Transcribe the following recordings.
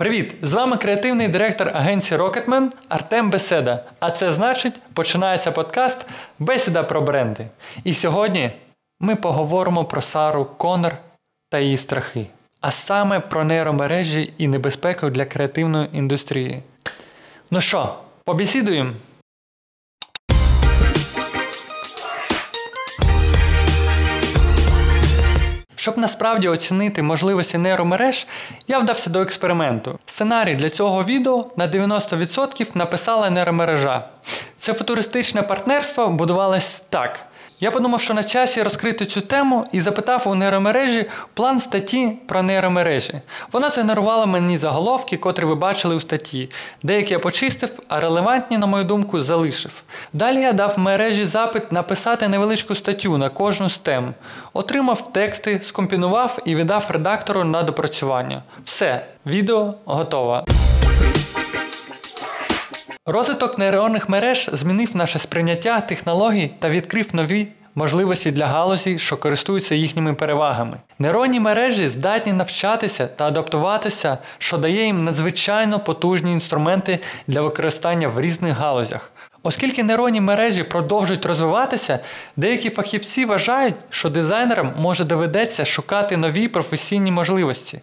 Привіт! З вами креативний директор агенції Rocketman Артем Беседа. А це значить, починається подкаст Бесіда про бренди. І сьогодні ми поговоримо про Сару Конор та її страхи, а саме про нейромережі і небезпеку для креативної індустрії. Ну що, побесідуємо? Щоб насправді оцінити можливості нейромереж, я вдався до експерименту. Сценарій для цього відео на 90% написала нейромережа. Це футуристичне партнерство будувалось так. Я подумав, що на часі розкрити цю тему і запитав у нейромережі план статті про нейромережі. Вона згенерувала мені заголовки, котрі ви бачили у статті. Деякі я почистив, а релевантні, на мою думку, залишив. Далі я дав мережі запит написати невеличку статтю на кожну з тем. Отримав тексти, скомпінував і віддав редактору на допрацювання. Все, відео готове. Розвиток нейронних мереж змінив наше сприйняття технологій та відкрив нові можливості для галузі, що користуються їхніми перевагами. Нейронні мережі здатні навчатися та адаптуватися, що дає їм надзвичайно потужні інструменти для використання в різних галузях. Оскільки нейронні мережі продовжують розвиватися, деякі фахівці вважають, що дизайнерам може доведеться шукати нові професійні можливості.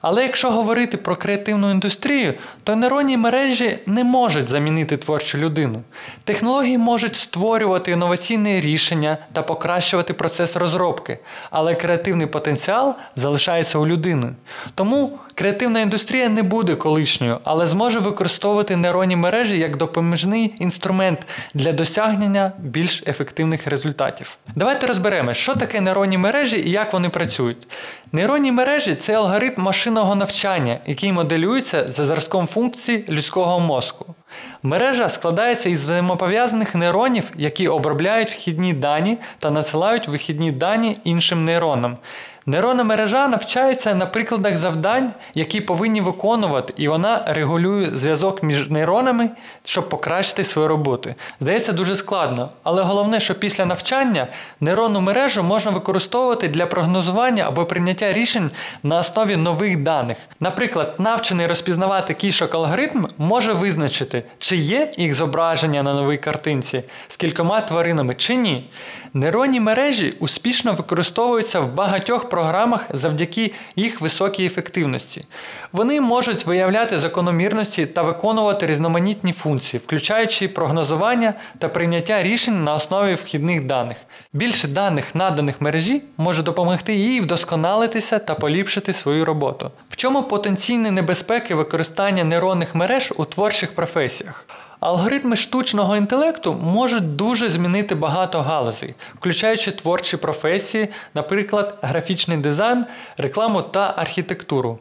Але якщо говорити про креативну індустрію, то нейронні мережі не можуть замінити творчу людину. Технології можуть створювати інноваційні рішення та покращувати процес розробки, але креативний потенціал залишається у людини. Тому креативна індустрія не буде колишньою, але зможе використовувати нейронні мережі як допоміжний інструмент для досягнення більш ефективних результатів. Давайте розберемо, що таке нейронні мережі і як вони працюють. Нейронні мережі це алгоритм машинного навчання, який моделюється за зразком функцій людського мозку. Мережа складається із взаємопов'язаних нейронів, які обробляють вхідні дані та надсилають вихідні дані іншим нейронам. Нейронна мережа навчається на прикладах завдань, які повинні виконувати, і вона регулює зв'язок між нейронами, щоб покращити свою роботу. Здається, дуже складно, але головне, що після навчання нейронну мережу можна використовувати для прогнозування або прийняття рішень на основі нових даних. Наприклад, навчений розпізнавати кішок алгоритм може визначити, чи є їх зображення на новій картинці з кількома тваринами чи ні. Нейронні мережі успішно використовуються в багатьох програмах завдяки їх високій ефективності. Вони можуть виявляти закономірності та виконувати різноманітні функції, включаючи прогнозування та прийняття рішень на основі вхідних даних. Більше даних, наданих мережі, може допомогти їй вдосконалитися та поліпшити свою роботу. В чому потенційні небезпеки використання нейронних мереж у творчих професіях? Алгоритми штучного інтелекту можуть дуже змінити багато галузей, включаючи творчі професії, наприклад, графічний дизайн, рекламу та архітектуру.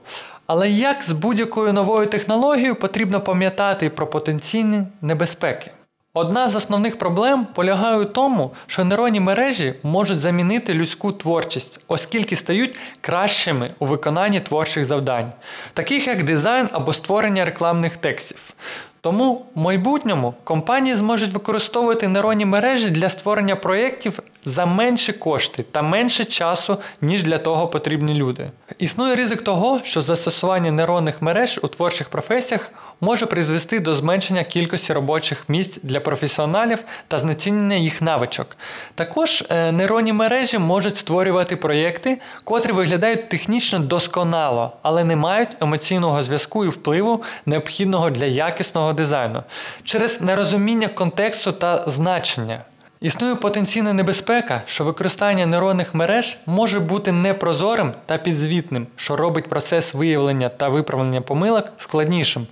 Але як з будь-якою новою технологією потрібно пам'ятати про потенційні небезпеки? Одна з основних проблем полягає у тому, що нейронні мережі можуть замінити людську творчість, оскільки стають кращими у виконанні творчих завдань, таких як дизайн або створення рекламних текстів. Тому в майбутньому компанії зможуть використовувати нейронні мережі для створення проєктів за менші кошти та менше часу, ніж для того потрібні люди. Існує ризик того, що застосування нейронних мереж у творчих професіях може призвести до зменшення кількості робочих місць для професіоналів та знецінення їх навичок. Також е, нейронні мережі можуть створювати проєкти, котрі виглядають технічно досконало, але не мають емоційного зв'язку і впливу, необхідного для якісного дизайну через нерозуміння контексту та значення. Існує потенційна небезпека, що використання нейронних мереж може бути непрозорим та підзвітним, що робить процес виявлення та виправлення помилок складнішим.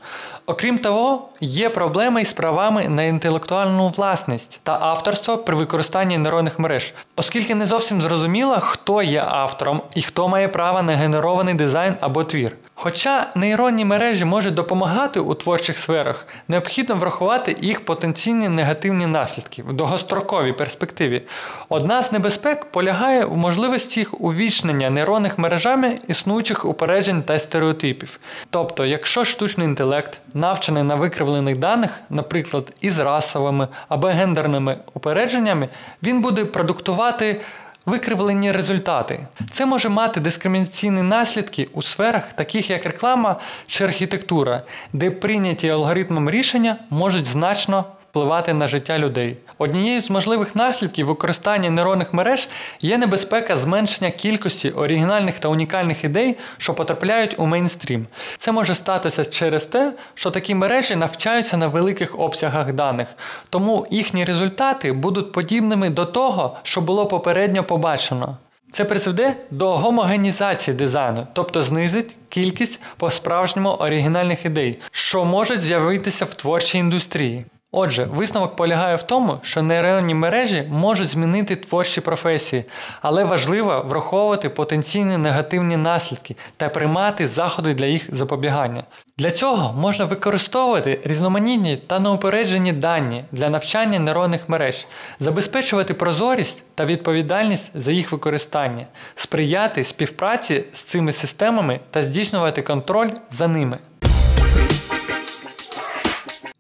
Окрім того, є проблеми із правами на інтелектуальну власність та авторство при використанні нейронних мереж, оскільки не зовсім зрозуміло, хто є автором і хто має право на генерований дизайн або твір. Хоча нейронні мережі можуть допомагати у творчих сферах, необхідно врахувати їх потенційні негативні наслідки в довгостроковій перспективі. Одна з небезпек полягає в можливості їх увічнення нейронних мережами існуючих упереджень та стереотипів. Тобто, якщо штучний інтелект навчений на викривлених даних, наприклад, із расовими або гендерними упередженнями, він буде продуктувати Викривлені результати. Це може мати дискримінаційні наслідки у сферах, таких як реклама чи архітектура, де прийняті алгоритмом рішення можуть значно впливати на життя людей. Однією з можливих наслідків використання нейронних мереж є небезпека зменшення кількості оригінальних та унікальних ідей, що потрапляють у мейнстрім. Це може статися через те, що такі мережі навчаються на великих обсягах даних, тому їхні результати будуть подібними до того, що було попередньо побачено. Це призведе до гомогенізації дизайну, тобто знизить кількість по-справжньому оригінальних ідей, що можуть з'явитися в творчій індустрії. Отже, висновок полягає в тому, що нейронні мережі можуть змінити творчі професії, але важливо враховувати потенційні негативні наслідки та приймати заходи для їх запобігання. Для цього можна використовувати різноманітні та неупереджені дані для навчання нейронних мереж, забезпечувати прозорість та відповідальність за їх використання, сприяти співпраці з цими системами та здійснювати контроль за ними.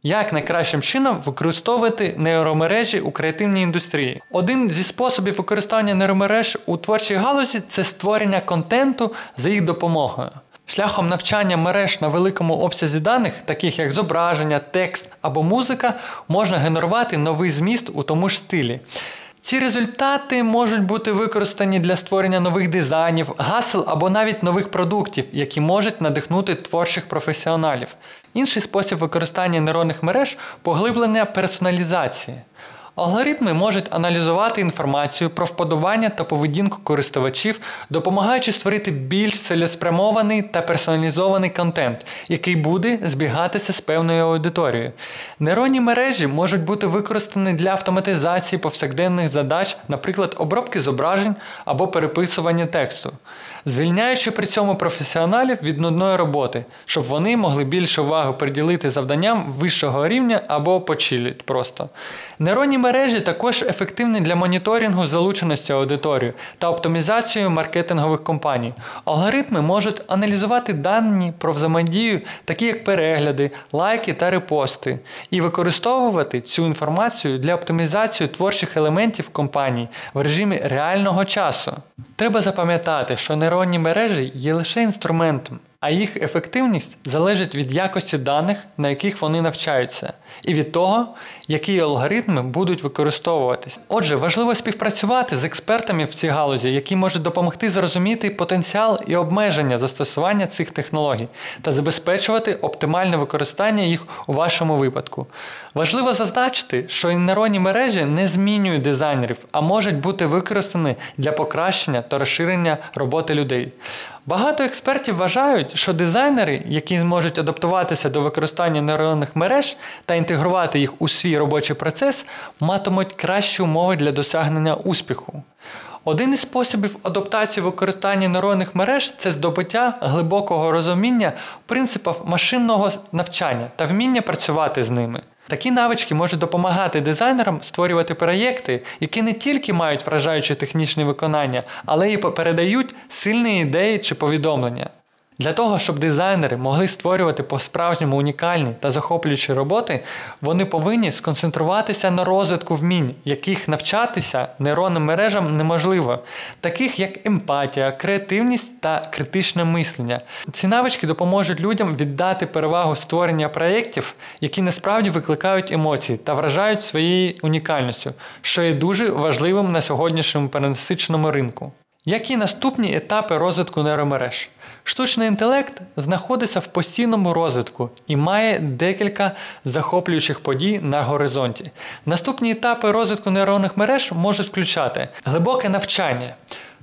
Як найкращим чином використовувати нейромережі у креативній індустрії? Один зі способів використання нейромереж у творчій галузі це створення контенту за їх допомогою. Шляхом навчання мереж на великому обсязі даних, таких як зображення, текст або музика, можна генерувати новий зміст у тому ж стилі. Ці результати можуть бути використані для створення нових дизайнів, гасел або навіть нових продуктів, які можуть надихнути творчих професіоналів. Інший спосіб використання нейронних мереж поглиблення персоналізації. Алгоритми можуть аналізувати інформацію про вподобання та поведінку користувачів, допомагаючи створити більш цілеспрямований та персоналізований контент, який буде збігатися з певною аудиторією. Нейронні мережі можуть бути використані для автоматизації повсякденних задач, наприклад, обробки зображень або переписування тексту, звільняючи при цьому професіоналів від нудної роботи, щоб вони могли більше уваги приділити завданням вищого рівня або почилять просто. Нейронні мережі також ефективні для моніторингу залученості аудиторії та оптимізацію маркетингових компаній. Алгоритми можуть аналізувати дані про взаємодію, такі як перегляди, лайки та репости, і використовувати цю інформацію для оптимізації творчих елементів компаній в режимі реального часу. Треба запам'ятати, що нейронні мережі є лише інструментом, а їх ефективність залежить від якості даних, на яких вони навчаються, і від того, які алгоритми будуть використовуватись. Отже, важливо співпрацювати з експертами в цій галузі, які можуть допомогти зрозуміти потенціал і обмеження застосування цих технологій та забезпечувати оптимальне використання їх у вашому випадку. Важливо зазначити, що нейронні мережі не змінюють дизайнерів, а можуть бути використані для покращення та розширення роботи людей. Багато експертів вважають, що дизайнери, які зможуть адаптуватися до використання нейронних мереж та інтегрувати їх у свій робочий процес, матимуть кращі умови для досягнення успіху. Один із способів адаптації використання нейронних мереж це здобуття глибокого розуміння принципів машинного навчання та вміння працювати з ними. Такі навички можуть допомагати дизайнерам створювати проєкти, які не тільки мають вражаюче технічне виконання, але й передають сильні ідеї чи повідомлення. Для того, щоб дизайнери могли створювати по-справжньому унікальні та захоплюючі роботи, вони повинні сконцентруватися на розвитку вмінь, яких навчатися нейронним мережам неможливо, таких як емпатія, креативність та критичне мислення. Ці навички допоможуть людям віддати перевагу створення проєктів, які насправді викликають емоції та вражають своєю унікальністю, що є дуже важливим на сьогоднішньому перенасиченому ринку. Які наступні етапи розвитку нейромереж? Штучний інтелект знаходиться в постійному розвитку і має декілька захоплюючих подій на горизонті. Наступні етапи розвитку нейронних мереж можуть включати глибоке навчання.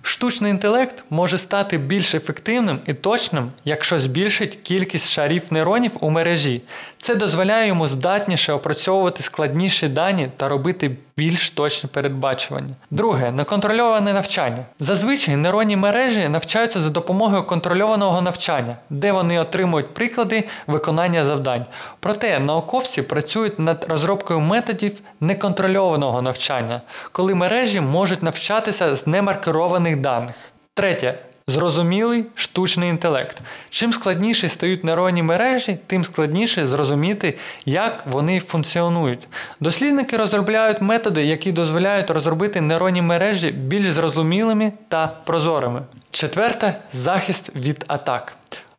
Штучний інтелект може стати більш ефективним і точним, якщо збільшить кількість шарів нейронів у мережі. Це дозволяє йому здатніше опрацьовувати складніші дані та робити більш точне передбачування. Друге неконтрольоване навчання. Зазвичай нейронні мережі навчаються за допомогою контрольованого навчання, де вони отримують приклади виконання завдань. Проте науковці працюють над розробкою методів неконтрольованого навчання, коли мережі можуть навчатися з немаркерованих даних. Третє Зрозумілий штучний інтелект. Чим складніше стають нейронні мережі, тим складніше зрозуміти, як вони функціонують. Дослідники розробляють методи, які дозволяють розробити нейронні мережі більш зрозумілими та прозорими. Четверте захист від атак.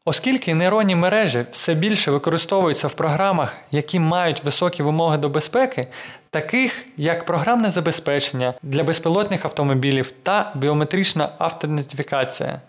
Оскільки нейронні мережі все більше використовуються в програмах, які мають високі вимоги до безпеки, таких як програмне забезпечення для безпілотних автомобілів та біометрична автентифікація.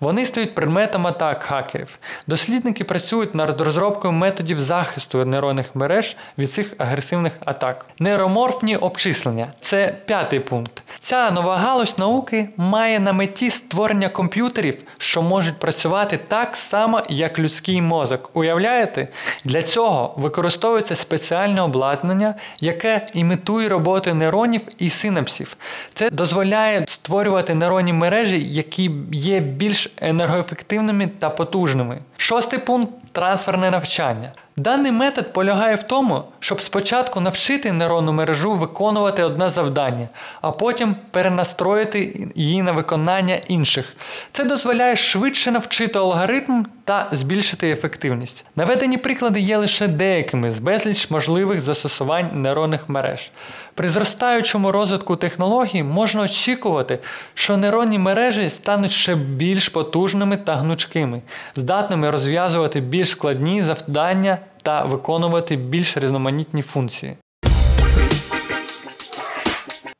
Вони стають предметом атак хакерів. Дослідники працюють над розробкою методів захисту нейронних мереж від цих агресивних атак. Нейроморфні обчислення це п'ятий пункт. Ця нова галузь науки має на меті створення комп'ютерів, що можуть працювати так само, як людський мозок. Уявляєте? Для цього використовується спеціальне обладнання, яке імітує роботи нейронів і синапсів. Це дозволяє створювати нейронні мережі, які є більш енергоефективними та потужними. Шостий пункт трансферне навчання. Даний метод полягає в тому, щоб спочатку навчити нейронну мережу виконувати одне завдання, а потім перенастроїти її на виконання інших. Це дозволяє швидше навчити алгоритм та збільшити ефективність. Наведені приклади є лише деякими з безліч можливих застосувань нейронних мереж. При зростаючому розвитку технологій можна очікувати, що нейронні мережі стануть ще більш потужними та гнучкими, здатними розв'язувати більш складні завдання та виконувати більш різноманітні функції.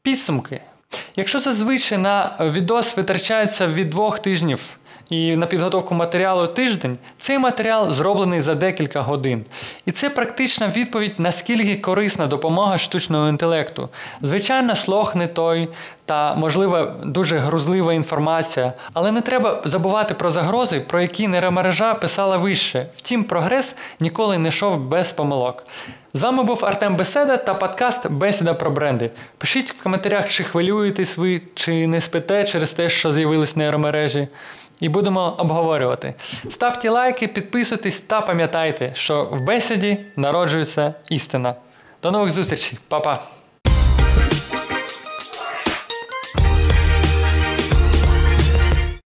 Підсумки. Якщо зазвичай на відос витрачається від двох тижнів і на підготовку матеріалу тиждень, цей матеріал зроблений за декілька годин. І це практична відповідь, наскільки корисна допомога штучного інтелекту. Звичайно, слог не той та, можливо, дуже грузлива інформація, але не треба забувати про загрози, про які нейромережа писала вище. Втім, прогрес ніколи не йшов без помилок. З вами був Артем Беседа та подкаст Бесіда про бренди. Пишіть в коментарях, чи хвилюєтесь ви, чи не спите через те, що з'явились нейромережі і будемо обговорювати. Ставте лайки, підписуйтесь та пам'ятайте, що в бесіді народжується істина. До нових зустрічей, Па-па!